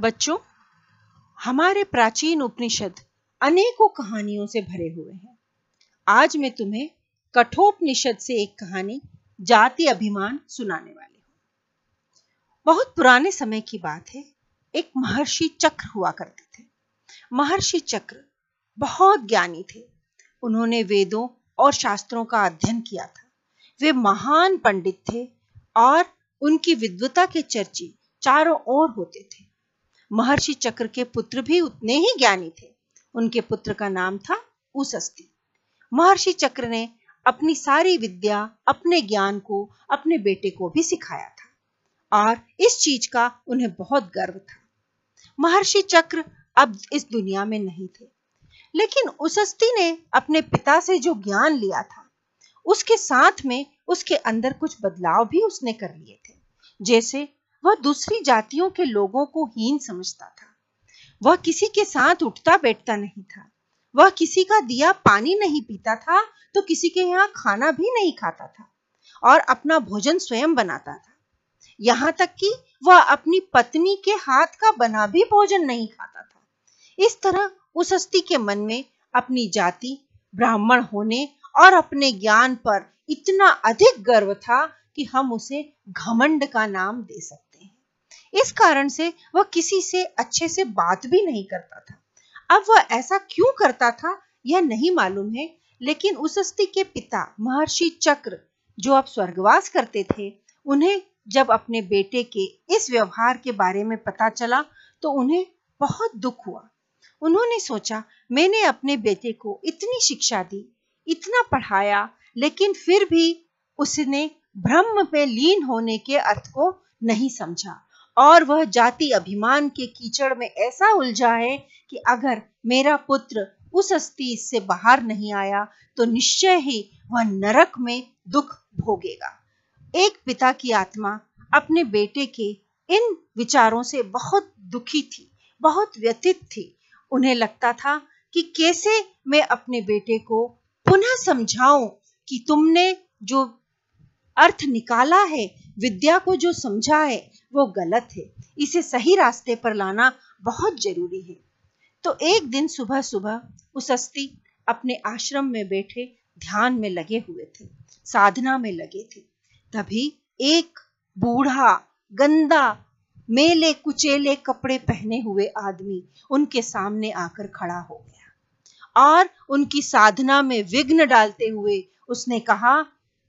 बच्चों, हमारे प्राचीन उपनिषद अनेकों कहानियों से भरे हुए हैं। आज मैं तुम्हें कठोपनिषद से एक कहानी, जाति अभिमान सुनाने वाली हूँ। बहुत पुराने समय की बात है, एक महर्षि चक्र हुआ करते थे। महर्षि चक्र बहुत ज्ञानी थे। उन्होंने वेदों और शास्त्रों का अध्ययन किया था। वे महान पंडित थे और उनकी विद्वता के चर्चे चारों ओर होते थे। महर्षि चक्र के पुत्र भी उतने ही ज्ञानी थे। उनके पुत्र का नाम था उसस्ती महर्षि चक्र ने अपनी सारी विद्या, अपने ज्ञान को, अपने बेटे को भी सिखाया था और इस चीज़ का उन्हें बहुत गर्व था। महर्षि चक्र अब इस दुनिया में नहीं थे, लेकिन उसस्ती ने अपने पिता से जो ज्ञान लिया था, उसके साथ में उसके अंदर कुछ बदलाव भी उसने कर लिए थे। जैसे वह दूसरी जातियों के लोगों को हीन समझता था। वह किसी के साथ उठता बैठता नहीं था। वह किसी का दिया पानी नहीं पीता था तो किसी के यहाँ खाना भी नहीं खाता था और अपना भोजन स्वयं बनाता था। यहाँ तक कि वह अपनी पत्नी के हाथ का बना भी भोजन नहीं खाता था। इस तरह उस हस्ती के मन में अपनी जाति, ब्राह्मण होने और अपने ज्ञान पर इतना अधिक गर्व था कि हम उसे घमंड का नाम दे सकते इस कारण से वह किसी से अच्छे से बात भी नहीं करता था। अब वह ऐसा क्यों करता था, यह नहीं मालूम है, लेकिन उसस्ती के पिता, महर्षि चक्र, जो अब स्वर्गवास करते थे, उन्हें जब अपने बेटे के इस व्यवहार के बारे में पता चला तो उन्हें बहुत दुख हुआ। उन्होंने सोचा, मैंने अपने बेटे को इतनी शिक्षा दी, इतना पढ़ाया, लेकिन फिर भी उसने ब्रह्म पे लीन होने के अर्थ को नहीं समझा। और वह जाति अभिमान के कीचड़ में ऐसा उलझा है कि अगर मेरा पुत्र उस अस्थि से बाहर नहीं आया तो निश्चय ही वह नरक में दुख भोगेगा। एक पिता की आत्मा अपने बेटे के इन विचारों से बहुत दुखी थी, बहुत व्यथित थी। उन्हें लगता था कि कैसे मैं अपने बेटे को पुनः समझाऊं कि तुमने जो अर्थ निकाला है विद्या को जो समझा है वो गलत है। इसे सही रास्ते पर लाना बहुत ज़रूरी है। तो एक दिन सुबह सुबह उस अस्थि अपने आश्रम में बैठे ध्यान में लगे हुए थे साधना में लगे थे। तभी एक बूढ़ा गंदा मेले कुचेले कपड़े पहने हुए आदमी उनके सामने आकर खड़ा हो गया। और उनकी साधना में विघ्न डालते हुए उसने कहा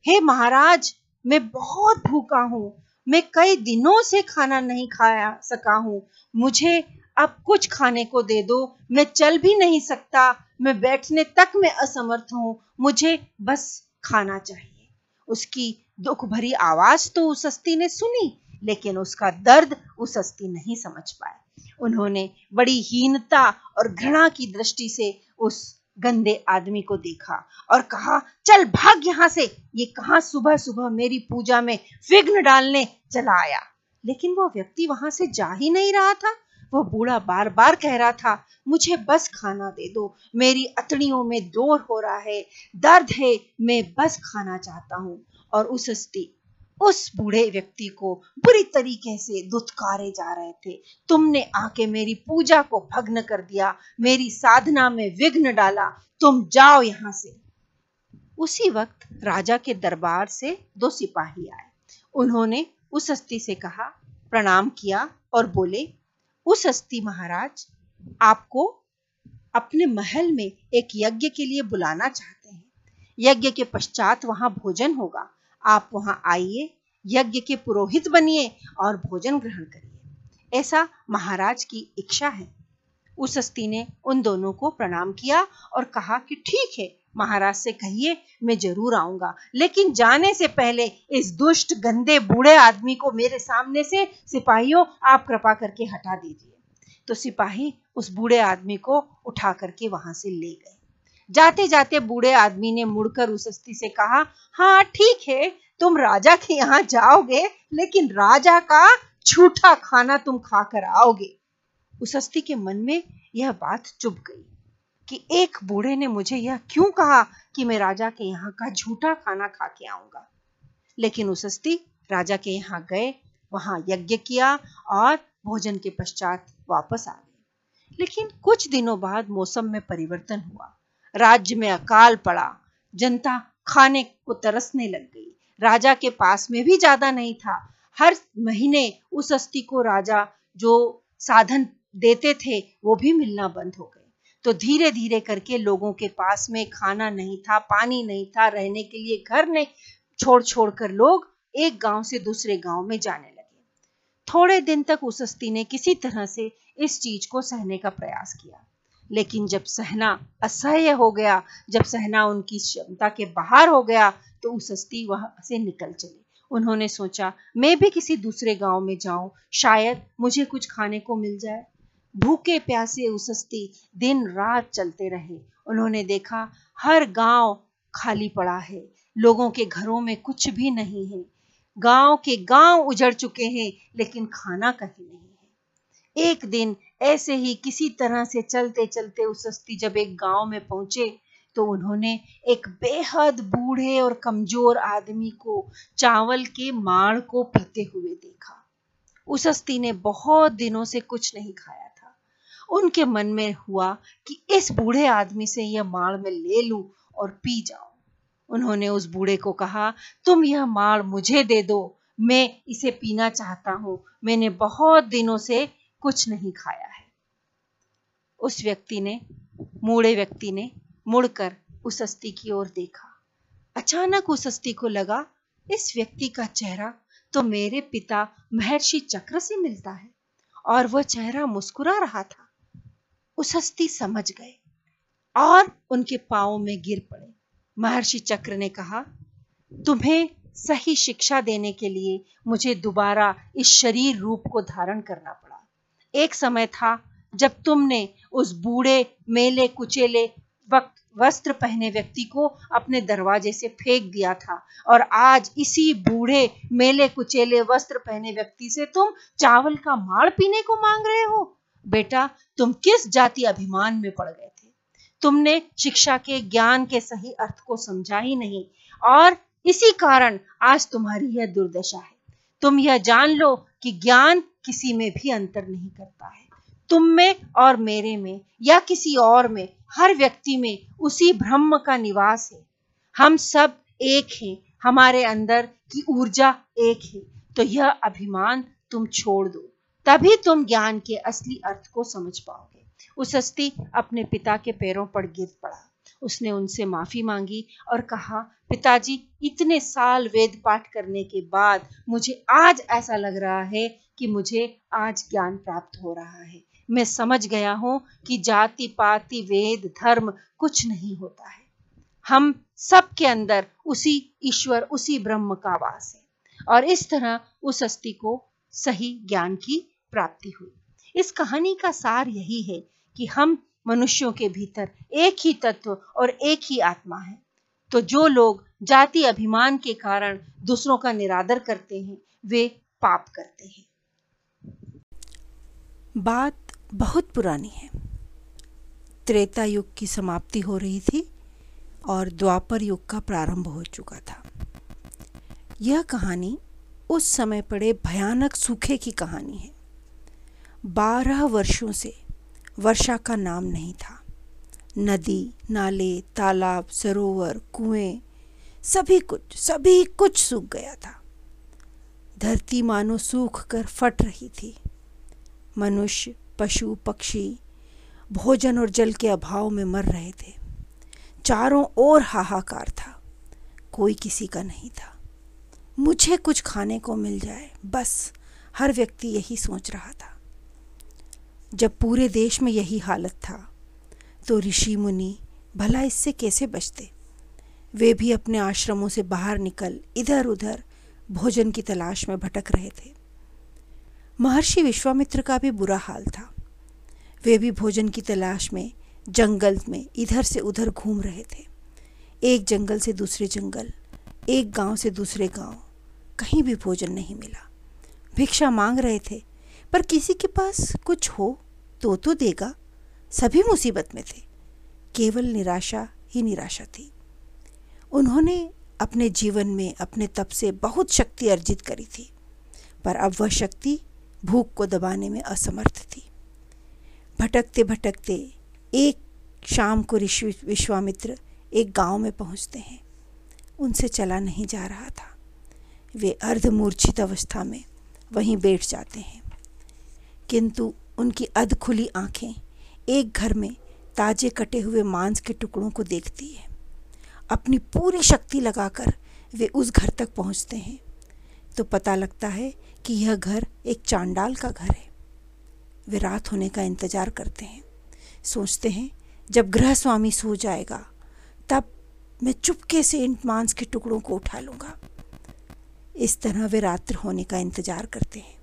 हे hey, महाराज मैं बहुत भूखा हूँ, मैं कई दिनों से खाना नहीं खाया सका हूँ, मुझे अब कुछ खाने को दे दो, मैं चल भी नहीं सकता, मैं बैठने तक में असमर्थ हूँ, मुझे बस खाना चाहिए। उसकी दुख भरी आवाज़ तो उस हस्ती ने सुनी, लेकिन उसका दर्द उस हस्ती नहीं समझ पाया। उन्होंने बड़ी हीनता और घृणा की दृष्टि से उस गंदे आदमी को देखा और कहा, चल भाग यहाँ से। ये कहा सुबह सुबह मेरी पूजा में विघ्न डालने चला आया। लेकिन वो व्यक्ति वहाँ से जा ही नहीं रहा था। वो बूढ़ा बार बार कह रहा था, मुझे बस खाना दे दो। मेरी अतड़ियों में दौर हो रहा है। दर्द है, मैं बस खाना चाहता हूँ। और उस उस बूढ़े व्यक्ति को बुरी तरीके से दुत्कारे जा रहे थे। तुमने आके मेरी पूजा को भग्न कर दिया, मेरी साधना में विघ्न डाला, तुम जाओ यहाँ से। उसी वक्त राजा के दरबार से दो सिपाही आए। उन्होंने उस हस्ती से कहा, प्रणाम किया और बोले, उस हस्ती महाराज, आपको अपने महल में एक यज्ञ के लिए बुलाना चाहते हैं। यज्ञ के पश्चात वहाँ भोजन होगा। आप वहाँ आइए, यज्ञ के पुरोहित बनिए और भोजन ग्रहण करिए। ऐसा महाराज की इच्छा है। उस हस्ती ने उन दोनों को प्रणाम किया और कहा कि ठीक है, महाराज से कहिए, मैं ज़रूर आऊँगा। लेकिन जाने से पहले इस दुष्ट, गंदे, बूढ़े आदमी को मेरे सामने से सिपाहियों, आप कृपा करके हटा दीजिए। तो सिपाही उस बूढ़े आदमी को उठा करके वहाँ से ले गए। जाते जाते बूढ़े आदमी ने मुड़कर उस हस्ती से कहा हाँ ठीक है, तुम राजा के यहाँ जाओगे, लेकिन राजा का झूठा खाना तुम खाकर आओगे। उस हस्ती के मन में यह बात चुप गई कि एक बूढ़े ने मुझे यह क्यों कहा कि मैं राजा के यहाँ का झूठा खाना खा के आऊँगा? लेकिन उस हस्ती राजा के यहाँ गए, वहाँ यज्ञ किया और भोजन के पश्चात वापस आ गए। लेकिन कुछ दिनों बाद मौसम में परिवर्तन हुआ। राज्य में अकाल पड़ा। जनता खाने को तरसने लग गई। राजा के पास में भी ज़्यादा नहीं था। हर महीने उस अस्थि को राजा जो साधन देते थे, वो भी मिलना बंद हो गए। तो धीरे धीरे करके लोगों के पास में खाना नहीं था, पानी नहीं था, रहने के लिए घर नहीं छोड़ छोड़ कर लोग एक गाँव से दूसरे गाँव में जाने लगे। थोड़े दिन तक उस अस्थि ने किसी तरह से इस चीज़ को सहने का प्रयास किया। लेकिन जब सहना असह्य हो गया, जब सहना उनकी क्षमता के बाहर हो गया तो उस अस्थि वहाँ से निकल चले। उन्होंने सोचा, मैं भी किसी दूसरे गाँव में जाऊँ, शायद मुझे कुछ खाने को मिल जाए। भूखे प्यासे उसस्ती दिन रात चलते रहे। उन्होंने देखा, हर गाँव खाली पड़ा है। लोगों के घरों में कुछ भी नहीं है। गाँव के गाँव उजड़ चुके हैं, लेकिन खाना कहीं नहीं। एक दिन ऐसे ही किसी तरह से चलते चलते उस उसस्ती जब एक गाँव में पहुँचे तो उन्होंने एक बेहद बूढ़े और कमज़ोर आदमी को चावल के माड़ को पीते हुए देखा। उस हस्ती ने बहुत दिनों से कुछ नहीं खाया था। उनके मन में हुआ कि इस बूढ़े आदमी से यह माड़ में ले लूँ और पी जाऊँ। उन्होंने उस बूढ़े को कहा, तुम यह माड़ मुझे दे दो, मैं इसे पीना चाहता हूँ। मैंने बहुत दिनों से कुछ नहीं खाया है। उस व्यक्ति ने, मूढ़े व्यक्ति ने मुड़कर उस अस्थि की ओर देखा। अचानक उस अस्थि को लगा, इस व्यक्ति का चेहरा तो मेरे पिता महर्षि चक्र से मिलता है और वह चेहरा मुस्कुरा रहा था। उस हस्ती समझ गए और उनके पाओ में गिर पड़े। महर्षि चक्र ने कहा, तुम्हें सही शिक्षा देने के लिए मुझे दोबारा इस शरीर रूप को धारण करना पड़ा। एक समय था जब तुमने उस बूढ़े, मेले कुचेले, वक्त, वस्त्र पहने व्यक्ति को अपने दरवाजे से फेंक दिया था। और आज इसी बूढ़े, मेले कुचेले, वस्त्र पहने व्यक्ति से तुम चावल का माड़ पीने को मांग रहे हो? बेटा, तुम किस जाति अभिमान में पड़ गए थे? तुमने शिक्षा के, ज्ञान के सही अर्थ को समझा ही नहीं। और इसी कारण आज तुम्हारी यह दुर्दशा है। तुम यह जान लो कि ज्ञान किसी में भी अंतर नहीं करता है। तुम में और मेरे में या किसी और में, हर व्यक्ति में उसी ब्रह्म का निवास है। हम सब एक हैं, हमारे अंदर की ऊर्जा एक है। तो यह अभिमान तुम छोड़ दो, तभी तुम ज्ञान के असली अर्थ को समझ पाओगे। उस अस्थि अपने पिता के पैरों पर गिर पड़ा। उसने उनसे माफ़ी मांगी और कहा, पिताजी, इतने साल वेद पाठ करने के बाद मुझे आज ऐसा लग रहा है कि मुझे आज ज्ञान प्राप्त हो रहा है। मैं समझ गया हूँ कि जाति, पाति, वेद, धर्म कुछ नहीं होता है। हम सबके अंदर उसी ईश्वर, उसी ब्रह्म का वास है। और इस तरह उस अस्थि को सही ज्ञान की प्राप्ति हुई। इस कहानी का सार यही है कि हम मनुष्यों के भीतर एक ही तत्व और एक ही आत्मा है। तो जो लोग जाति अभिमान के कारण दूसरों का निरादर करते हैं, वे पाप करते हैं। बात बहुत पुरानी है। त्रेता युग की समाप्ति हो रही थी और द्वापर युग का प्रारंभ हो चुका था। यह कहानी उस समय पड़े भयानक सूखे की कहानी है। बारह वर्षों से वर्षा का नाम नहीं था। नदी, नाले, तालाब, सरोवर, कुएँ, सभी कुछ सभी कुछ सूख गया था। धरती मानो सूख कर फट रही थी। मनुष्य, पशु, पक्षी, भोजन और जल के अभाव में मर रहे थे। चारों ओर हाहाकार था। कोई किसी का नहीं था। मुझे कुछ खाने को मिल जाए, बस, हर व्यक्ति यही सोच रहा था। जब पूरे देश में यही हालत था तो ऋषि मुनि भला इससे कैसे बचते? वे भी अपने आश्रमों से बाहर निकल इधर उधर भोजन की तलाश में भटक रहे थे। महर्षि विश्वामित्र का भी बुरा हाल था। वे भी भोजन की तलाश में, जंगल में इधर से उधर घूम रहे थे। एक जंगल से दूसरे जंगल, एक गाँव से दूसरे गाँव, कहीं भी भोजन नहीं मिला। भिक्षा मांग रहे थे, पर किसी के पास कुछ हो तो तो देगा, सभी मुसीबत में थे। केवल निराशा ही निराशा थी। उन्होंने अपने जीवन में अपने तप से बहुत शक्ति अर्जित करी थी, पर अब वह शक्ति भूख को दबाने में असमर्थ थी। भटकते भटकते एक शाम को ऋषि विश्वामित्र एक गाँव में पहुँचते हैं। उनसे चला नहीं जा रहा था। वे अर्धमूर्छित अवस्था में वहीं बैठ जाते हैं। किंतु उनकी अध खुली आँखें एक घर में ताजे कटे हुए मांस के टुकड़ों को देखती है। अपनी पूरी शक्ति लगाकर वे उस घर तक पहुँचते हैं। तो पता लगता है कि यह घर एक चांडाल का घर है। वे रात होने का इंतज़ार करते हैं। सोचते हैं, जब गृह स्वामी सो जाएगा, तब मैं चुपके से इन मांस के टुकड़ों को उठा लूँगा। इस तरह वे रात्र होने का इंतज़ार करते हैं।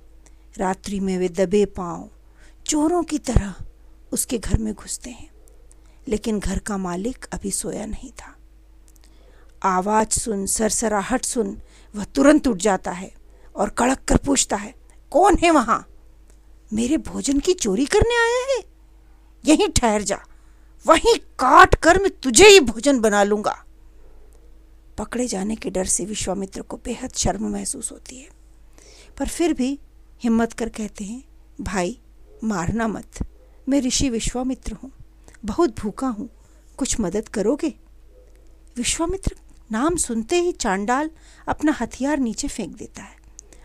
रात्रि में वे दबे पाँव, चोरों की तरह उसके घर में घुसते हैं। लेकिन घर का मालिक अभी सोया नहीं था। आवाज़ सुन, सरसराहट सुन, वह तुरंत उठ जाता है। और कड़क कर पूछता है, कौन है वहाँ? मेरे भोजन की चोरी करने आया है? यहीं ठहर जा, वहीं काट कर मैं तुझे ही भोजन बना लूँगा. पकड़े जाने के डर से विश्वामित्र को बेहद शर्म महसूस होती है। पर फिर भी हिम्मत कर कहते हैं, भाई, मारना मत। मैं ऋषि विश्वामित्र हूँ, बहुत भूखा हूँ, कुछ मदद करोगे? विश्वामित्र नाम सुनते ही चांडाल अपना हथियार नीचे फेंक देता है।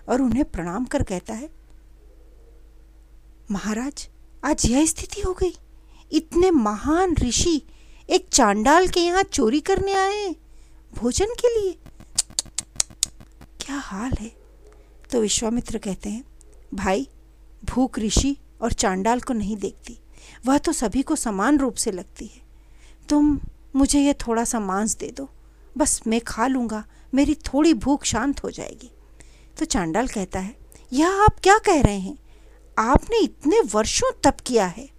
और उन्हें प्रणाम कर कहता है, महाराज, आज यह स्थिति हो गई। इतने महान ऋषि एक चांडाल के यहाँ चोरी करने आए भोजन के लिए। क्या हाल है? तो विश्वामित्र कहते हैं, भाई, भूख ऋषि और चांडाल को नहीं देखती। वह तो सभी को समान रूप से लगती है। तुम मुझे यह थोड़ा सा मांस दे दो। बस मैं खा लूँगा। मेरी थोड़ी भूख शांत हो जाएगी। तो चांडाल कहता है, यह आप क्या कह रहे हैं? आपने इतने वर्षों तप किया है।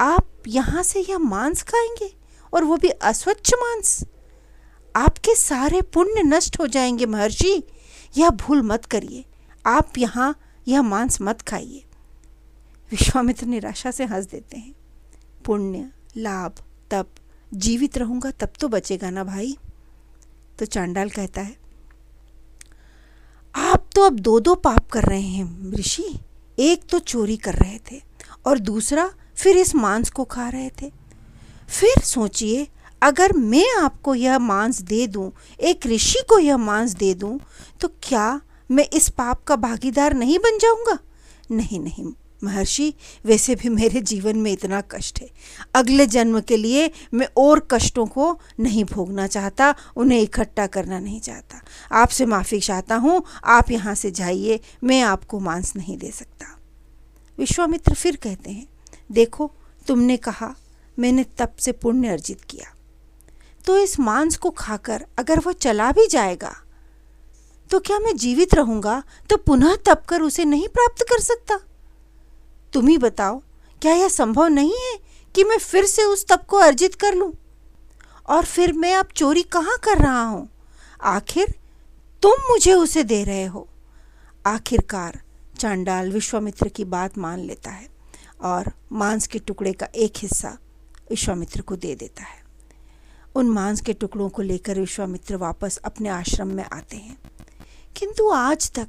आप यहाँ से यह मांस खाएँगे और वो भी अस्वच्छ मांस। आपके सारे पुण्य नष्ट हो जाएँगे महर्षि। यह भूल मत करिए। आप यहाँ यह मांस मत खाइए। विश्वामित्र निराशा से हंस देते हैं। पुण्य, लाभ, तप, जीवित रहूँगा तब तो बचेगा ना भाई। तो चांडाल कहता है तो अब दो दो पाप कर रहे हैं ऋषि। एक तो चोरी कर रहे थे और दूसरा फिर इस मांस को खा रहे थे। फिर सोचिए अगर मैं आपको यह मांस दे दूँ, एक ऋषि को यह मांस दे दूँ, तो क्या मैं इस पाप का भागीदार नहीं बन जाऊँगा? नहीं नहीं। महर्षि, वैसे भी मेरे जीवन में इतना कष्ट है। अगले जन्म के लिए मैं और कष्टों को नहीं भोगना चाहता, उन्हें इकट्ठा करना नहीं चाहता। आपसे माफ़ी चाहता हूँ, आप यहाँ से जाइए, मैं आपको मांस नहीं दे सकता। विश्वामित्र फिर कहते हैं, देखो, तुमने कहा, मैंने तप से पुण्य अर्जित किया। तो इस मांस को खाकर अगर वह चला भी जाएगा तो क्या मैं जीवित रहूँगा? तो पुनः तप कर उसे नहीं प्राप्त कर सकता? तुम ही बताओ, क्या यह संभव नहीं है कि मैं फिर से उस तप को अर्जित कर लूँ? और फिर मैं अब चोरी कहाँ कर रहा हूँ? आखिर तुम मुझे उसे दे रहे हो। आखिरकार चांडाल विश्वामित्र की बात मान लेता है और मांस के टुकड़े का एक हिस्सा विश्वामित्र को दे देता है। उन मांस के टुकड़ों को लेकर विश्वामित्र वापस अपने आश्रम में आते हैं। किंतु आज तक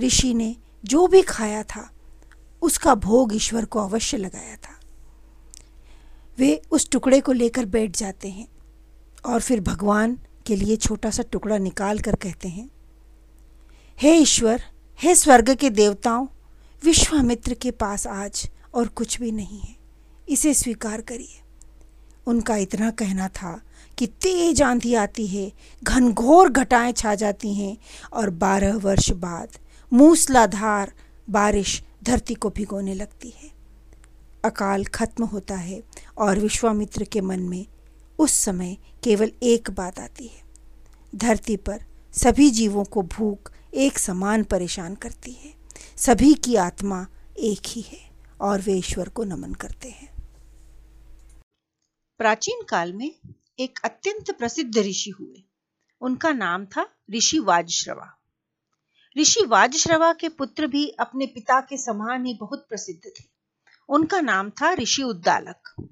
ऋषि ने जो भी खाया था उसका भोग ईश्वर को अवश्य लगाया था। वे उस टुकड़े को लेकर बैठ जाते हैं और फिर भगवान के लिए छोटा सा टुकड़ा निकाल कर कहते हैं, हे ईश्वर, हे स्वर्ग के देवताओं, विश्वामित्र के पास आज और कुछ भी नहीं है। इसे स्वीकार करिए। उनका इतना कहना था कि तेज आंधी आती है, घनघोर घटाएँ छा जाती हैं और बारह वर्ष बाद मूसलाधार बारिश धरती को भिगोने लगती है। अकाल खत्म होता है और विश्वामित्र के मन में उस समय केवल एक बात आती है। धरती पर सभी जीवों को भूख एक समान परेशान करती है। सभी की आत्मा एक ही है और वे ईश्वर को नमन करते हैं। प्राचीन काल में एक अत्यंत प्रसिद्ध ऋषि हुए। उनका नाम था ऋषि वाजश्रवा। ऋषि वाजश्रवा के पुत्र भी अपने पिता के समान ही बहुत प्रसिद्ध थे। उनका नाम था ऋषि उद्दालक।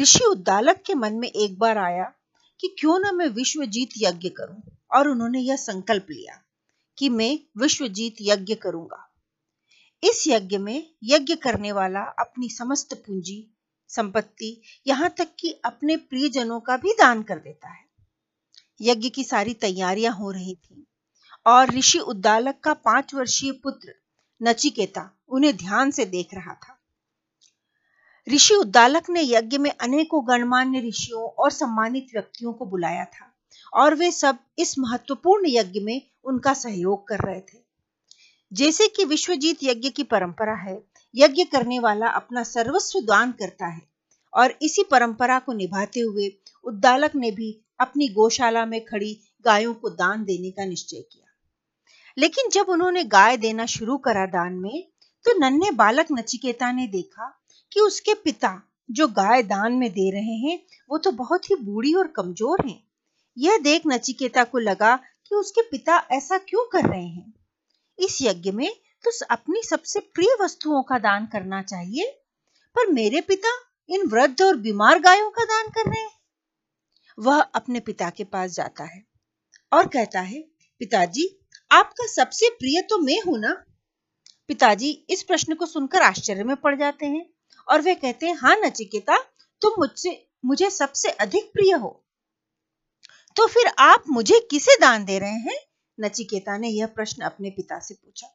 ऋषि उद्दालक के मन में एक बार आया कि क्यों ना मैं विश्वजीत यज्ञ करूँ, और उन्होंने यह संकल्प लिया कि मैं विश्वजीत यज्ञ करूँगा। इस यज्ञ में यज्ञ करने वाला अपनी समस्त पूंजी, संपत्ति यहाँ तक कि अपने प्रियजनों का भी दान कर देता है। यज्ञ की सारी तैयारियाँ हो रही थी। और ऋषि उद्दालक का पाँच वर्षीय पुत्र नचिकेता उन्हें ध्यान से देख रहा था। ऋषि उद्दालक ने यज्ञ में अनेकों गणमान्य ऋषियों और सम्मानित व्यक्तियों को बुलाया था और वे सब इस महत्वपूर्ण यज्ञ में उनका सहयोग कर रहे थे। जैसे कि विश्वजीत यज्ञ की परंपरा है, यज्ञ करने वाला अपना सर्वस्व दान करता है और इसी परंपरा को निभाते हुए उद्दालक ने भी अपनी गौशाला में खड़ी गायों को दान देने का निश्चय किया। लेकिन जब उन्होंने गाय देना शुरू करा दान में तो नन्हे बालक नचिकेता ने देखा कि उसके पिता जो गाय दान में दे रहे हैं, वो तो बहुत ही बूढ़ी और कमज़ोर हैं। यह देख नचिकेता को लगा कि उसके पिता ऐसा क्यों कर रहे हैं। इस यज्ञ में तो अपनी सबसे प्रिय वस्तुओं का दान करना चाहिए, पर मेरे पिता इन वृद्ध और बीमार गायों का दान कर रहे हैं। वह अपने पिता के पास जाता है और कहता है, पिताजी आपका सबसे प्रिय तो मैं हूँ ना? पिताजी इस प्रश्न को सुनकर आश्चर्य में पड़ जाते हैं और वे कहते हैं हाँ नचिकेता, तुम मुझसे, मुझे सबसे अधिक प्रिय हो। तो फिर आप मुझे किसे दान दे रहे हैं? नचिकेता ने यह प्रश्न अपने पिता से पूछा।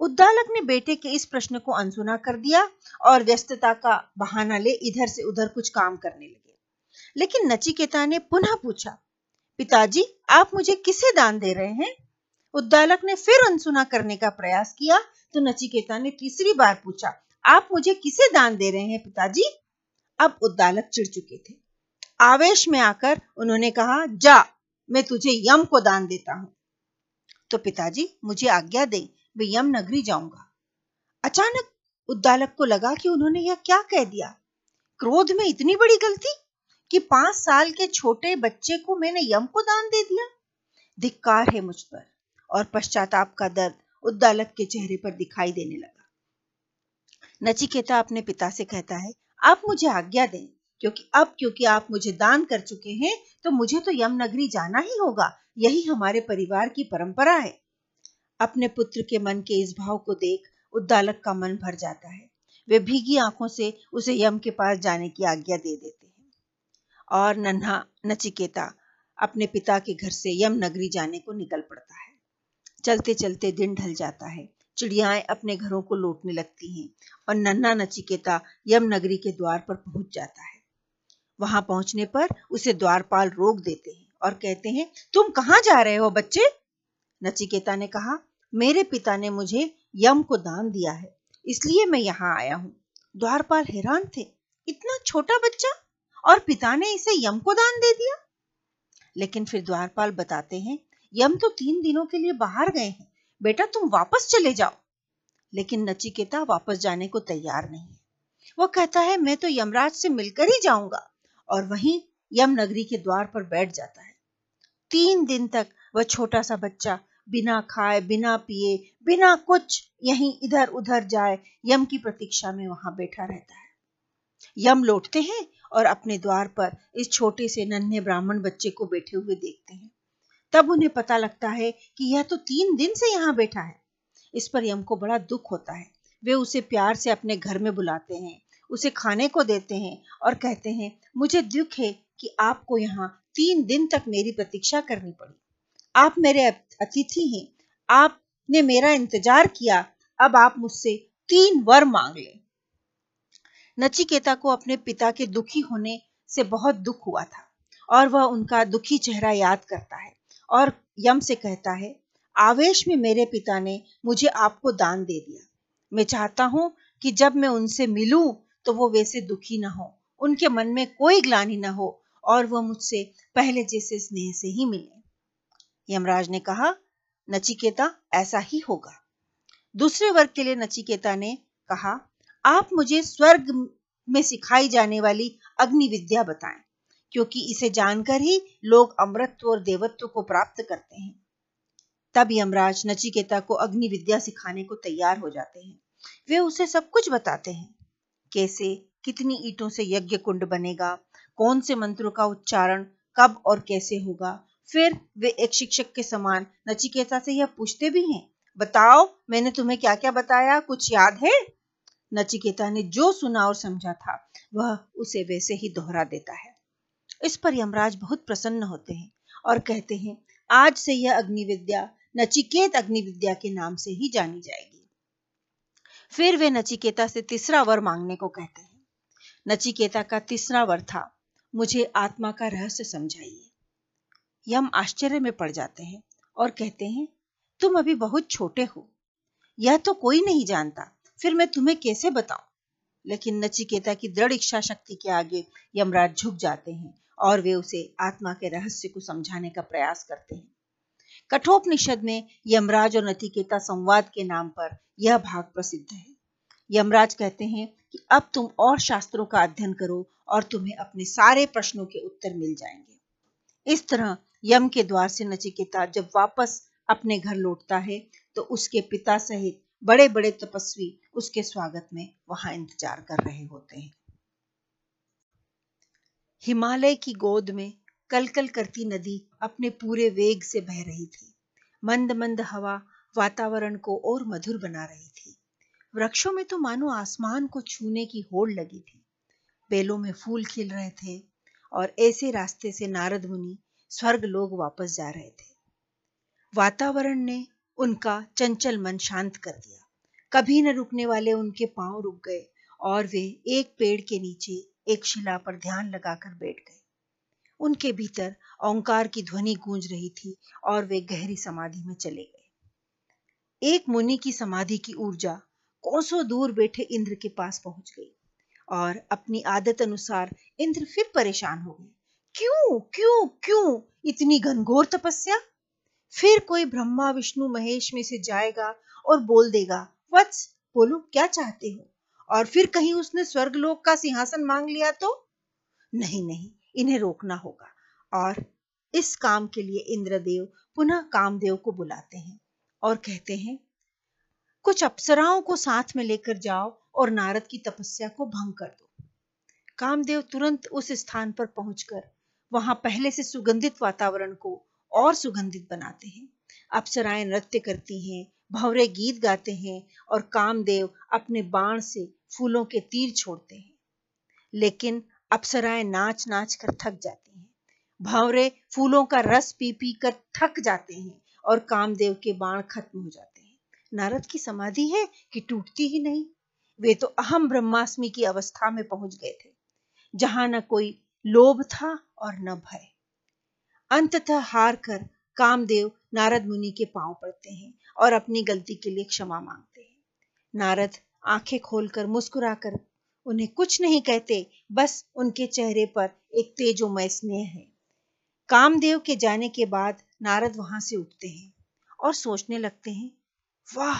उद्दालक ने बेटे के इस प्रश्न को अनसुना कर दिया और व्यस्तता का बहाना ले इधर से उधर कुछ काम करने लगे। लेकिन नचिकेता ने पुनः पूछा, पिताजी, आप मुझे किसे दान दे रहे हैं? उद्दालक ने फिर अनसुना करने का प्रयास किया तो नचिकेता ने तीसरी बार पूछा, आप मुझे किसे दान दे रहे हैं पिताजी? अब उद्दालक चिढ़ चुके थे। आवेश में आकर उन्होंने कहा, जा, मैं तुझे यम को दान देता हूँ। तो पिताजी, मुझे आज्ञा दे, मैं यम नगरी जाऊँगा। अचानक उद्दालक को लगा कि उन्होंने यह क्या कह दिया। क्रोध में इतनी बड़ी गलती कि पाँच साल के छोटे बच्चे को मैंने यम को दान दे दिया। धिक्कार है मुझ पर। और पश्चाताप का दर्द उद्दालक के चेहरे पर दिखाई देने लगा। नचिकेता अपने पिता से कहता है, आप मुझे आज्ञा दें, क्योंकि अब क्योंकि आप मुझे दान कर चुके हैं तो मुझे तो यम नगरी जाना ही होगा। यही हमारे परिवार की परंपरा है। अपने पुत्र के मन के इस भाव को देख उद्दालक का मन भर जाता है। वे भीगी आँखों से उसे यम के पास जाने की आज्ञा दे देते हैं। और नन्हा नचिकेता अपने पिता के घर से यम नगरी जाने को निकल पड़ता है। चलते चलते दिन ढल जाता है। चिड़ियाएँ अपने घरों को लौटने लगती हैं और नन्ना नचिकेता यम नगरी के द्वार पर पहुँच जाता है। वहाँ पहुँचने पर उसे द्वारपाल रोक देते हैं और कहते हैं, तुम कहाँ जा रहे हो बच्चे? नचिकेता ने कहा, मेरे पिता ने मुझे यम को दान दिया है, इसलिए मैं यहाँ आया हूँ। द्वारपाल हैरान थे, इतना छोटा बच्चा? और पिता ने इसे यम को दान दे दिया? लेकिन फिर द्वारपाल बताते हैं यम तो तीन दिनों के लिए बाहर गए हैं। बेटा, तुम वापस चले जाओ। लेकिन नचिकेता वापस जाने को तैयार नहीं है। वो कहता है, मैं तो यमराज से मिलकर ही जाऊँगा। और वहीं यम नगरी के द्वार पर बैठ जाता है। तीन दिन तक वह छोटा सा बच्चा बिना खाए, बिना पिए, बिना कुछ यहीं इधर उधर जाए, यम की प्रतीक्षा में वहाँ बैठा रहता है। यम लौटते हैं और अपने द्वार पर इस छोटे से नन्हे ब्राह्मण बच्चे को बैठे हुए देखते हैं। तब उन्हें पता लगता है कि यह तो तीन दिन से यहाँ बैठा है। इस पर यम को बड़ा दुख होता है। वे उसे प्यार से अपने घर में बुलाते हैं, उसे खाने को देते हैं और कहते हैं, मुझे दुख है कि आपको यहाँ तीन दिन तक मेरी प्रतीक्षा करनी पड़ी। आप मेरे अतिथि हैं। आपने मेरा इंतज़ार किया। अब आप मुझसे तीन वर मांग ले। नचिकेता को अपने पिता के दुखी होने से बहुत दुख हुआ था और वह उनका दुखी चेहरा याद करता है। और यम से कहता है, आवेश में मेरे पिता ने मुझे आपको दान दे दिया। मैं चाहता हूँ कि जब मैं उनसे मिलूं तो वो वैसे दुखी ना हो, उनके मन में कोई ग्लानी ना हो, और वह मुझसे पहले जैसे स्नेह से ही मिले। यमराज ने कहा, नचिकेता, ऐसा ही होगा। दूसरे वर्ग के लिए नचिकेता ने कहा, आप मुझे स्वर्ग में सिखाई जाने वाली अग्नि विद्या बताएँ। क्योंकि इसे जानकर ही लोग अमृतत्व और देवत्व को प्राप्त करते हैं। तब यमराज नचिकेता को अग्नि विद्या सिखाने को तैयार हो जाते हैं। वे उसे सब कुछ बताते हैं। कैसे, कितनी ईटों से यज्ञ कुंड बनेगा, कौन से मंत्रों का उच्चारण, कब और कैसे होगा? फिर वे एक शिक्षक के समान नचिकेता से यह पूछते भी हैं, बताओ, मैंने तुम्हें क्या क्या बताया, कुछ याद है? नचिकेता ने जो सुना और समझा था, वह उसे वैसे ही दोहरा देता है। इस पर यमराज बहुत प्रसन्न होते हैं और कहते हैं, आज से यह अग्नि विद्या नचिकेत अग्नि विद्या के नाम से ही जानी जाएगी। फिर वे नचिकेता से तीसरा वर मांगने को कहते हैं। नचिकेता का तीसरा वर था, मुझे आत्मा का रहस्य समझाइए यम आश्चर्य में पड़ जाते हैं और कहते हैं, तुम अभी बहुत छोटे हो। यह तो कोई नहीं जानता। फिर मैं तुम्हें कैसे बताऊँ लेकिन नचिकेता की दृढ़ इच्छा शक्ति के आगे यमराज झुक जाते हैं और वे उसे आत्मा के रहस्य को समझाने का प्रयास करते हैं। कठोपनिषद में यमराज और नचिकेता संवाद के नाम पर यह भाग प्रसिद्ध है। यमराज कहते हैं कि अब तुम और शास्त्रों का अध्ययन करो और तुम्हें अपने सारे प्रश्नों के उत्तर मिल जाएँगे। इस तरह यम के द्वार से नचिकेता जब वापस अपने घर लौटता है तो उसके पिता सहित बड़े बड़े तपस्वी उसके स्वागत में वहाँ इंतज़ार कर रहे होते हैं। हिमालय की गोद में कलकल करती नदी अपने पूरे वेग से बह रही थी। मंद मंद हवा वातावरण को और मधुर बना रही थी। वृक्षों में तो मानो आसमान को छूने की होड़ लगी थी। बेलों में फूल खिल रहे थे और ऐसे रास्ते से नारद मुनि स्वर्ग लोग वापस जा रहे थे। वातावरण ने उनका चंचल मन शांत कर दिया। कभी न रुकने वाले उनके पाँव रुक गए और वे एक पेड़ के नीचे एक शिला पर ध्यान लगाकर बैठ गए। उनके भीतर ओंकार की ध्वनि गूंज रही थी और वे गहरी समाधि में चले गए। एक मुनि की समाधि की ऊर्जा कोसों दूर बैठे इंद्र के पास पहुँच गई और अपनी आदत अनुसार इंद्र फिर परेशान हो गए। क्यों क्यों क्यों इतनी घनघोर तपस्या? फिर कोई ब्रह्मा, विष्णु, महेश में से जाएगा और बोल देगा, वत्स, बोलो, क्या चाहते हो? और फिर कहीं उसने स्वर्गलोक का सिंहासन मांग लिया तो? नहीं नहीं, इन्हें रोकना होगा। और इस काम के लिए इंद्रदेव पुनः कामदेव को बुलाते हैं और कहते हैं, कुछ अप्सराओं को साथ में लेकर जाओ और नारद की तपस्या को भंग कर दो। कामदेव तुरंत उस स्थान पर पहुंचकर वहाँ पहले से सुगंधित वातावरण को और सुगंधित बनाते हैं। अप्सराएँ नृत्य करती हैं भवरे गीत गाते हैं और कामदेव अपने बाण से फूलों के तीर छोड़ते हैं। लेकिन अप्सराएँ नाच नाच कर थक जाती हैं। भंवरे फूलों का रस पी पी कर थक जाते हैं और कामदेव के बाण खत्म हो जाते हैं। नारद की समाधि है कि टूटती ही नहीं? वे तो अहम ब्रह्मास्मि की अवस्था में पहुँच गए थे, जहाँ न कोई लोभ था और न भय। अंततः हार कर कामदेव नारद मुनि के पाँव पड़ते हैं और अपनी गलती के लिए क्षमा मांगते हैं। नारद आँखें खोलकर मुस्कुराकर उन्हें कुछ नहीं कहते, बस उनके चेहरे पर एक तेजोमय स्नेह है। कामदेव के जाने के बाद नारद वहाँ से उठते हैं और सोचने लगते हैं, वाह,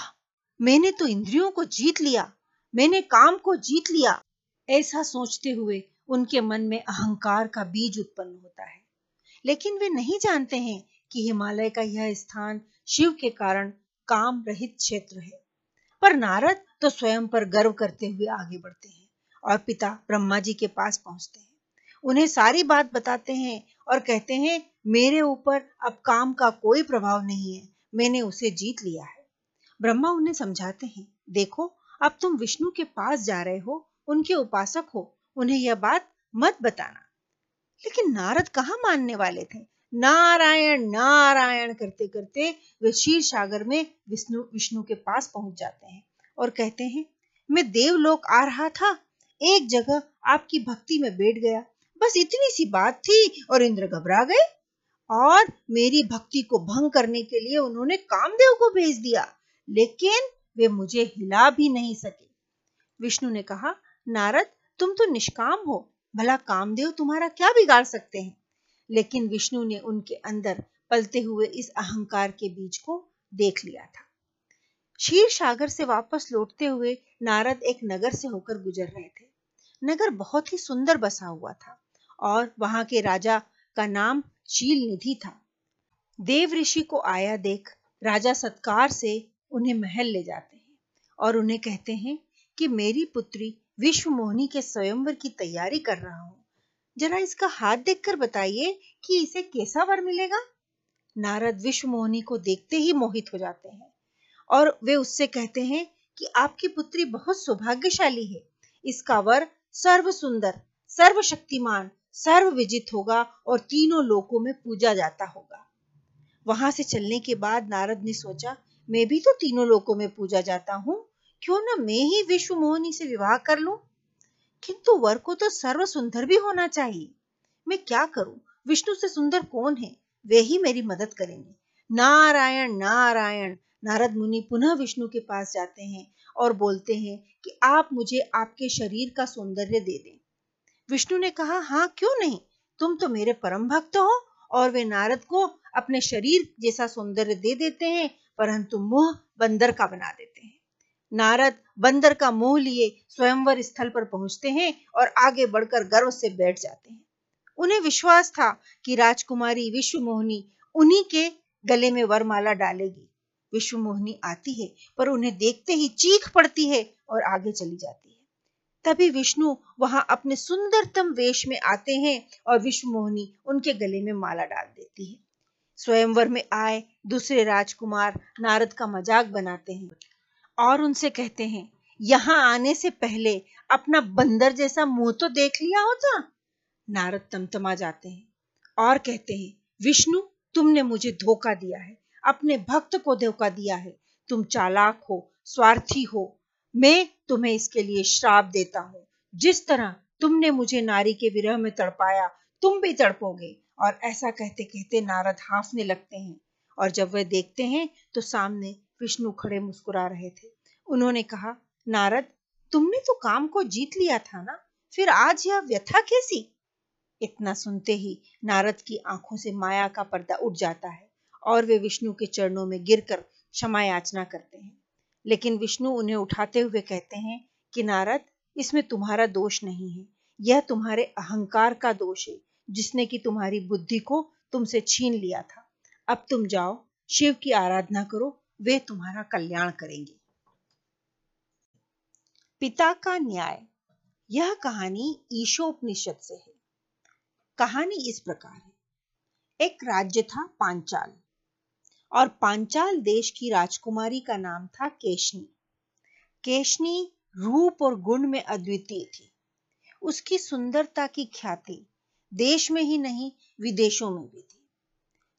मैंने तो इंद्रियों को जीत लिया, मैंने काम को जीत लिया। ऐसा सोचते हुए उनके मन में अहंकार का बीज उत्पन्न होता है। लेकिन वे नहीं जानते हैं कि हिमालय का यह स्थान शिव के कारण काम रहित क्षेत्र है। पर नारद तो स्वयं पर गर्व करते हुए आगे बढ़ते हैं और पिता ब्रह्मा जी के पास पहुँचते हैं। उन्हें सारी बात बताते हैं और कहते हैं, मेरे ऊपर अब काम का कोई प्रभाव नहीं है, मैंने उसे जीत लिया है। ब्रह्मा उन्हें समझाते हैं, देखो, अब तुम विष्णु के पास जा रहे हो, उनके उपासक हो, उन्हें यह बात मत बताना। लेकिन नारद कहाँ मानने वाले थे? नारायण नारायण करते करते वे क्षीर सागर में विष्णु विष्णु के पास पहुँच जाते हैं और कहते हैं, मैं देवलोक आ रहा था। एक जगह आपकी भक्ति में बैठ गया। बस इतनी सी बात थी और इंद्र घबरा गए। और मेरी भक्ति को भंग करने के लिए उन्होंने कामदेव को भेज दिया। लेकिन वे मुझे हिला भी नहीं सके। विष्णु ने कहा, नारद, तुम तो निष्काम हो। भला कामदेव तुम्हारा क्या बिगाड़ सकते हैं? लेकिन विष्णु ने उनके अंदर पलते हुए इस अहंकार के बीज को देख लिया था। क्षीर सागर से वापस लौटते हुए नारद एक नगर से होकर गुजर रहे थे। नगर बहुत ही सुंदर बसा हुआ था और वहाँ के राजा का नाम शील निधि था। देव ऋषि को आया देख राजा सत्कार से उन्हें महल ले जाते हैं और उन्हें कहते हैं कि मेरी पुत्री विश्व मोहनी के स्वयंवर की तैयारी कर रहा हूँ। जरा इसका हाथ देखकर बताइए कि इसे कैसा वर मिलेगा? नारद विश्व मोहनी को देखते ही मोहित हो जाते हैं और वे उससे कहते हैं कि आपकी पुत्री बहुत सौभाग्यशाली है। इसका वर सर्व सुंदर सर्वशक्तिमान सर्व विजित होगा और तीनों लोकों में पूजा जाता होगा। वहाँ से चलने के बाद नारद ने सोचा, मैं भी तो तीनों लोकों में पूजा जाता हूँ। क्यों ना मैं ही विश्व मोहनी से विवाह कर लूँ? किंतु वर को तो सर्व सुंदर भी होना चाहिए। मैं क्या करूँ? विष्णु से सुंदर कौन है? वे ही मेरी मदद करेंगे। नारायण नारायण। नारद मुनि पुनः विष्णु के पास जाते हैं और बोलते हैं कि आप मुझे आपके शरीर का सौंदर्य दे दें। विष्णु ने कहा हाँ क्यों नहीं? तुम तो मेरे परम भक्त हो और वे नारद को अपने शरीर जैसा सौंदर्य दे देते हैं, परंतु मुँह बंदर का बना देते हैं। नारद बंदर का मुँह लिए स्वयंवर स्थल पर पहुँचते हैं और आगे बढ़कर गर्व से बैठ जाते हैं। उन्हें विश्वास था कि राजकुमारी विश्व मोहनी उन्हीं के गले में वरमाला डालेगी। विश्व मोहनी आती है, पर उन्हें देखते ही चीख पड़ती है और आगे चली जाती है। तभी विष्णु वहाँ अपने सुंदरतम वेश में आते हैं और विश्व मोहनी उनके गले में माला डाल देती है। स्वयंवर में आए दूसरे राजकुमार नारद का मज़ाक बनाते हैं। और उनसे कहते हैं, यहाँ आने से पहले अपना बंदर जैसा मुँह तो देख लिया होता। नारद तमतमा जाते हैं और कहते हैं, विष्णु, तुमने मुझे धोखा दिया है, अपने भक्त को धोखा दिया है। तुम चालाक हो, स्वार्थी हो। मैं तुम्हें इसके लिए श्राप देता हूँ। जिस तरह तुमने मुझे नारी के विरह में तड़पाया, तुम भी तड़पोगे। और ऐसा कहते कहते नारद हाफने लगते हैं और जब वे देखते हैं तो सामने विष्णु खड़े मुस्कुरा रहे थे। उन्होंने कहा, नारद, तुमने तो काम को जीत लिया था ना? फिर आज यह व्यथा कैसी? इतना सुनते ही नारद की आँखों से माया का पर्दा उठ जाता है और वे विष्णु के चरणों में गिरकर क्षमा याचना करते हैं। लेकिन विष्णु उन्हें उठाते हुए कहते हैं कि, नारद, इसमें तुम्हारा दोष नहीं है। यह तुम्हारे अहंकार का दोष है, जिसने कि तुम्हारी बुद्धि को तुमसे छीन लिया था। अब तुम जाओ, शिव की आराधना करो वे तुम्हारा कल्याण करेंगे। पिता का न्याय, यह कहानी ईशोपनिषद से है। कहानी इस प्रकार है। एक राज्य था पांचाल, और पांचाल देश की राजकुमारी का नाम था केशनी। केशनी रूप और गुण में अद्वितीय थी। उसकी सुंदरता की ख्याति देश में ही नहीं, विदेशों में भी थी।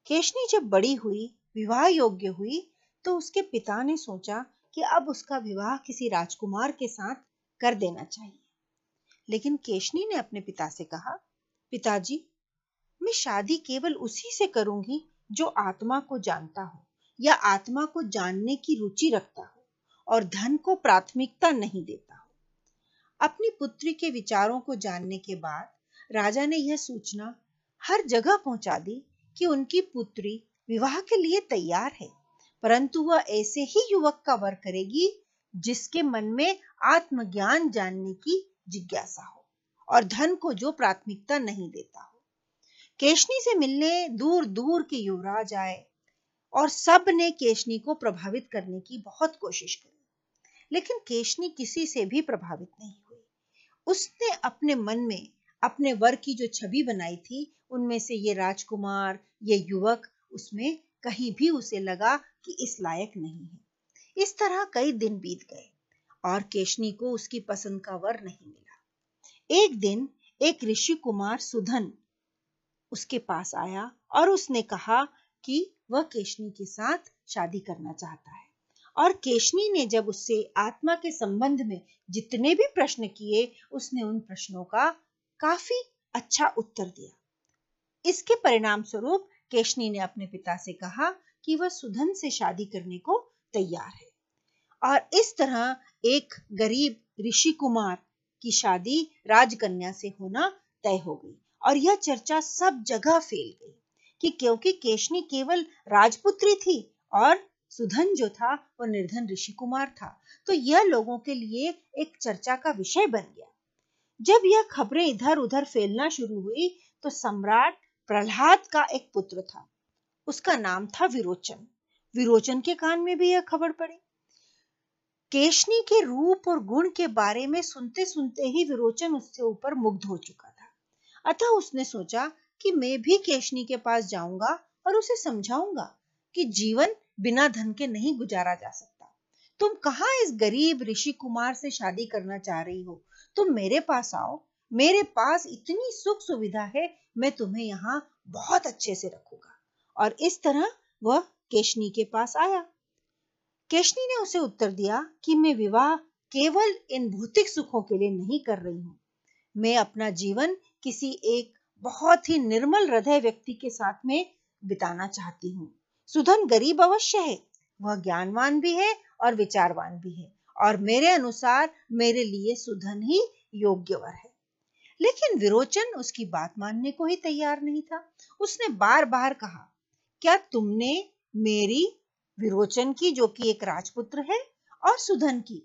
केशनी जब बड़ी हुई, विवाह योग्य हुई तो उसके पिता ने सोचा कि अब उसका विवाह किसी राजकुमार के साथ कर देना चाहिए। लेकिन केशनी ने अपने पिता से कहा, पिताजी, मैं शादी केवल उसी से करूँगी जो आत्मा को जानता हो या आत्मा को जानने की रुचि रखता हो और धन को प्राथमिकता नहीं देता हो। अपनी पुत्री के विचारों को जानने के बाद राजा ने यह सूचना हर जगह पहुँचा दी कि उनकी पुत्री विवाह के लिए तैयार है। परंतु वह ऐसे ही युवक का वर करेगी, जिसके मन में आत्मज्ञान जानने की जिज्ञासा हो और धन को जो प्राथमिकता नहीं देता हो। केशनी से मिलने दूर दूर के युवराज आए और सबने केशनी को प्रभावित करने की बहुत कोशिश करी। लेकिन केशनी किसी से भी प्रभावित नहीं हुई। उसने अपने मन में अपने वर की जो छवि बनाई थी, उनमें से ये राजकुमार, ये युवक, उसमें कहीं भी उसे लगा कि इस लायक नहीं है। इस तरह कई दिन बीत गए और केशनी को उसकी पसंद का वर नहीं मिला। एक दिन एक ऋषि कुमार सुधन उसके पास आया और उसने कहा कि वह केशनी के साथ शादी करना चाहता है। और केशनी ने जब उससे आत्मा के संबंध में जितने भी प्रश्न किए, उसने उन प्रश्नों का काफ़ी अच्छा उत्तर दिया। इसके परिणाम स्वरूप केशनी ने अपने पिता से कहा कि वह सुधन से शादी करने को तैयार है। और इस तरह एक गरीब ऋषि कुमार की शादी राजकन्या से होना तय हो गई और यह चर्चा सब जगह फैल गई कि क्योंकि केशनी केवल राजपुत्री थी और सुधन जो था वो निर्धन ऋषि कुमार था तो यह लोगों के लिए एक चर्चा का विषय बन गया। जब यह खबरें इधर उधर फैलना शुरू हुई तो सम्राट प्रहलाद का एक पुत्र था। उसका नाम था विरोचन। विरोचन के कान में भी यह खबर पड़ी। केशनी के रूप और गुण के बारे में सुनते सुनते ही विरोचन उससे ऊपर मुग्ध हो चुका था। अतः उसने सोचा कि मैं भी केशनी के पास जाऊँगा और उसे समझाऊँगा कि जीवन बिना धन के नहीं गुजारा जा सकता। तुम कहा इस गरीब ऋषि कुमार से शादी करना चाह रही हो? तुम मेरे पास आओ। मेरे पास इतनी सुख सुविधा है, मैं तुम्हें यहाँ बहुत अच्छे से रखूँगा। और इस तरह वह केशनी के पास आया। केशनी ने उसे उत्तर दिया कि मैं विवाह केवल इन भौतिक सुखों के लिए नहीं कर रही हूँ। मैं अपना जीवन किसी एक बहुत ही निर्मल हृदय व्यक्ति के साथ में बिताना चाहती हूँ। सुधन गरीब अवश्य है। वह ज्ञानवान भी है और विचारवान भी है और मेरे अनुसार मेरे लिए सुधन ही योग्य वर है। लेकिन विरोचन उसकी बात मानने को ही तैयार नहीं था। उसने बार बार कहा क्या तुमने मेरी विरोचन की, जो कि एक राजपुत्र है, और सुधन की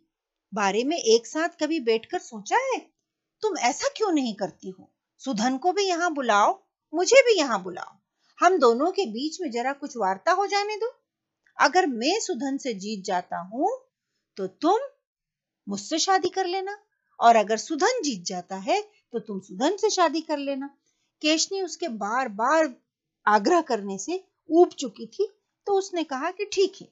बारे में एक साथ कभी बैठकर सोचा है? तुम ऐसा क्यों नहीं करती हो? सुधन को भी यहाँ बुलाओ, मुझे भी यहाँ बुलाओ। हम दोनों के बीच में जरा कुछ वार्ता हो जाने दो। अगर मैं सुधन से जीत जाता हूँ तो तुम मुझसे शादी कर लेना, और अगर सुधन जीत जाता है तो तुम सुधन से शादी कर लेना। केशनी उसके बार बार आग्रह करने से ऊब चुकी थी तो उसने कहा कि ठीक है,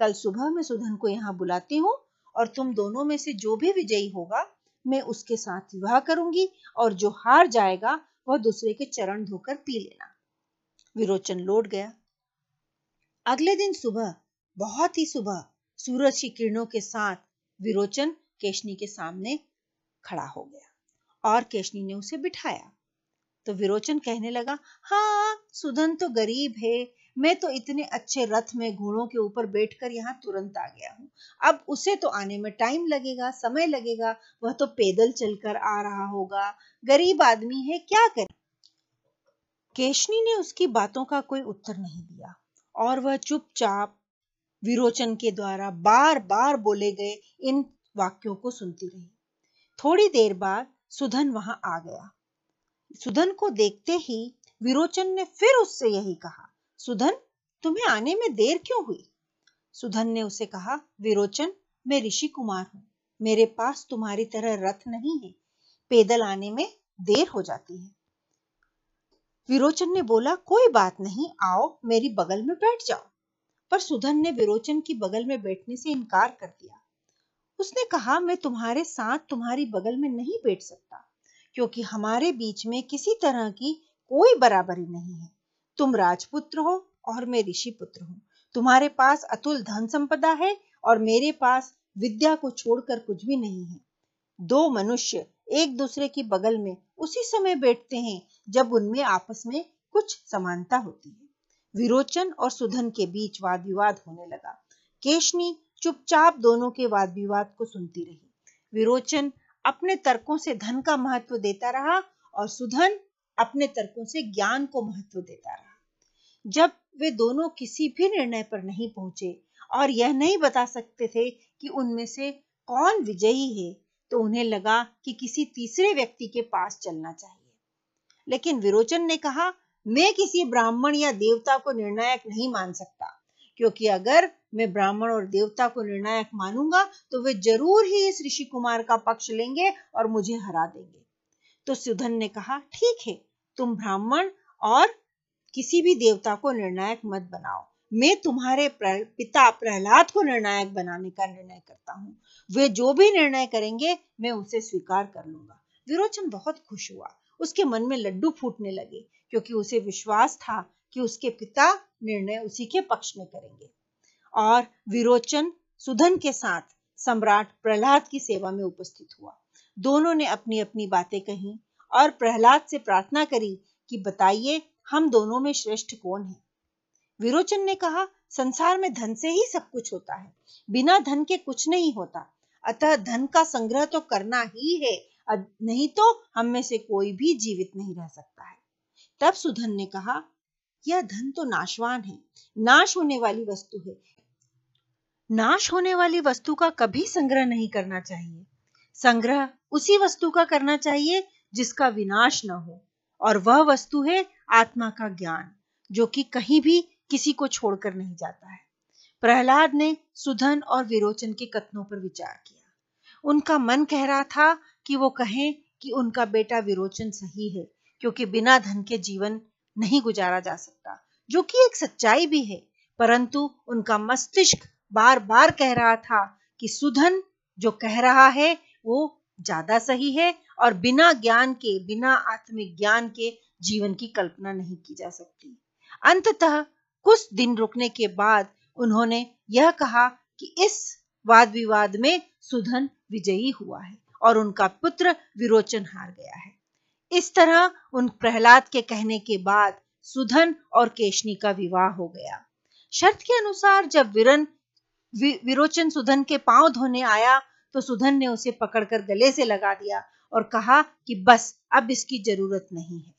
कल सुबह मैं सुधन को यहाँ बुलाती हूँ और तुम दोनों में से जो भी विजयी होगा, मैं उसके साथ विवाह करूँगी और जो हार जाएगा, वह दूसरे के चरण धोकर पी लेना। विरोचन लौट गया। अगले दिन सुबह, बहुत ही सुबह, सूरज की किरणों के साथ विरोचन केशनी के सामने खड़ा हो गया और केशनी ने उसे बिठाया। तो विरोचन कहने लगा हाँ सुधन तो गरीब है मैं तो इतने अच्छे रथ में घोड़ों के ऊपर बैठकर यहाँ तुरंत आ गया हूँ। अब उसे तो आने में टाइम लगेगा, समय लगेगा, वह तो पैदल चलकर आ रहा होगा। गरीब आदमी है, क्या करे? केशनी ने उसकी बातों का कोई उत्तर नहीं दिया और वह चुपचाप विरोचन के द्वारा बार बार बोले गए इन वाक्यों को सुनती रही। थोड़ी देर बाद सुधन वहाँ आ गया। सुधन को देखते ही विरोचन ने फिर उससे यही कहा सुधन, तुम्हें आने में देर क्यों हुई? सुधन ने उसे कहा, विरोचन, मैं ऋषि कुमार हूँ। मेरे पास तुम्हारी तरह रथ नहीं है। पैदल आने में देर हो जाती है। विरोचन ने बोला, कोई बात नहीं, आओ, मेरी बगल में बैठ जाओ। पर सुधन ने विरोचन की बगल में बैठने से इनकार कर दिया। उसने कहा, मैं तुम्हारे साथ तुम्हारी बगल में नहीं बैठ सकता, क्योंकि हमारे बीच में किसी तरह की कोई बराबरी नहीं है। तुम राजपुत्र हो और मैं ऋषि पुत्र हूँ। तुम्हारे पास अतुल धन संपदा है और मेरे पास विद्या को छोड़कर कुछ भी नहीं है। दो मनुष्य एक दूसरे की बगल में उसी समय बैठते हैं जब उनमें आपस में कुछ समानता होती है। विरोचन और सुधन के बीच वाद विवाद होने लगा। केशनी चुपचाप दोनों के वाद विवाद को सुनती रही। विरोचन अपने तर्कों से धन का महत्व देता रहा और सुधन अपने तर्कों से ज्ञान को महत्व देता रहा। जब वे दोनों किसी भी निर्णय पर नहीं पहुँचे और यह नहीं बता सकते थे कि उनमें से कौन विजयी है तो उन्हें लगा कि किसी तीसरे व्यक्ति के पास चलना चाहिए। लेकिन विरोचन ने कहा, मैं किसी ब्राह्मण या देवता को निर्णायक नहीं मान सकता, क्योंकि अगर मैं ब्राह्मण और देवता को निर्णायक मानूँगा तो वे ज़रूर ही इस ऋषि कुमार का पक्ष लेंगे और मुझे हरा देंगे। तो सुधन ने कहा, ठीक है, तुम ब्राह्मण और किसी भी देवता को निर्णायक मत बनाओ। मैं तुम्हारे पिता प्रहलाद को निर्णायक बनाने का निर्णय करता हूँ। वे जो भी निर्णय करेंगे, मैं उसे स्वीकार कर लूँगा। विरोचन बहुत खुश हुआ। उसके मन में लड्डू फूटने लगे, क्योंकि उसे विश्वास था कि उसके पिता निर्णय उसी के पक्ष में करेंगे। और विरोचन सुधन के साथ सम्राट प्रहलाद की सेवा में उपस्थित हुआ। दोनों ने अपनी अपनी बातें कही और प्रहलाद से प्रार्थना करी कि बताइए हम दोनों में श्रेष्ठ कौन है? विरोचन ने कहा, संसार में धन से ही सब कुछ होता है। बिना धन के कुछ नहीं होता। अतः धन का संग्रह तो करना ही है। नहीं तो हम में से कोई भी जीवित नहीं रह सकता है। तब सुधन ने कहा, यह धन तो नाशवान है। नाश होने वाली वस्तु है। नाश होने वाली वस्तु का कभी संग्रह नहीं करना चाहिए। संग्रह उसी वस्तु का करना चाहिए जिसका विनाश न हो। और वह वस्तु है आत्मा का ज्ञान, जो कि कहीं भी किसी को छोड़कर नहीं जाता है। प्रहलाद ने सुधन और विरोचन के कथनों पर विचार किया। उनका मन कह रहा था कि वो कहें कि उनका बेटा विरोचन सही है, क्योंकि बिना धन के जीवन नहीं गुजारा जा सकता, जो कि एक सच्चाई भी है। परंतु उनका मस्तिष्क बार बार कह रहा था कि सुधन जो कह रहा है, वो ज़्यादा सही है और बिना ज्ञान के, बिना आत्मिक ज्ञान के जीवन की कल्पना नहीं की जा सकती। अंततः कुछ दिन रुकने के बाद उन्होंने यह कहा कि इस वाद विवाद में सुधन विजयी हुआ है और उनका पुत्र विरोचन हार गया है। इस तरह उन प्रहलाद के कहने के बाद सुधन और केशनी का विवाह हो गया। शर्त के अनुसार जब विरन वि, विरोचन सुधन के पाँव धोने आया तो सुधन ने उसे पकड़कर गले से लगा दिया और कहा कि बस अब इसकी ज़रूरत नहीं है।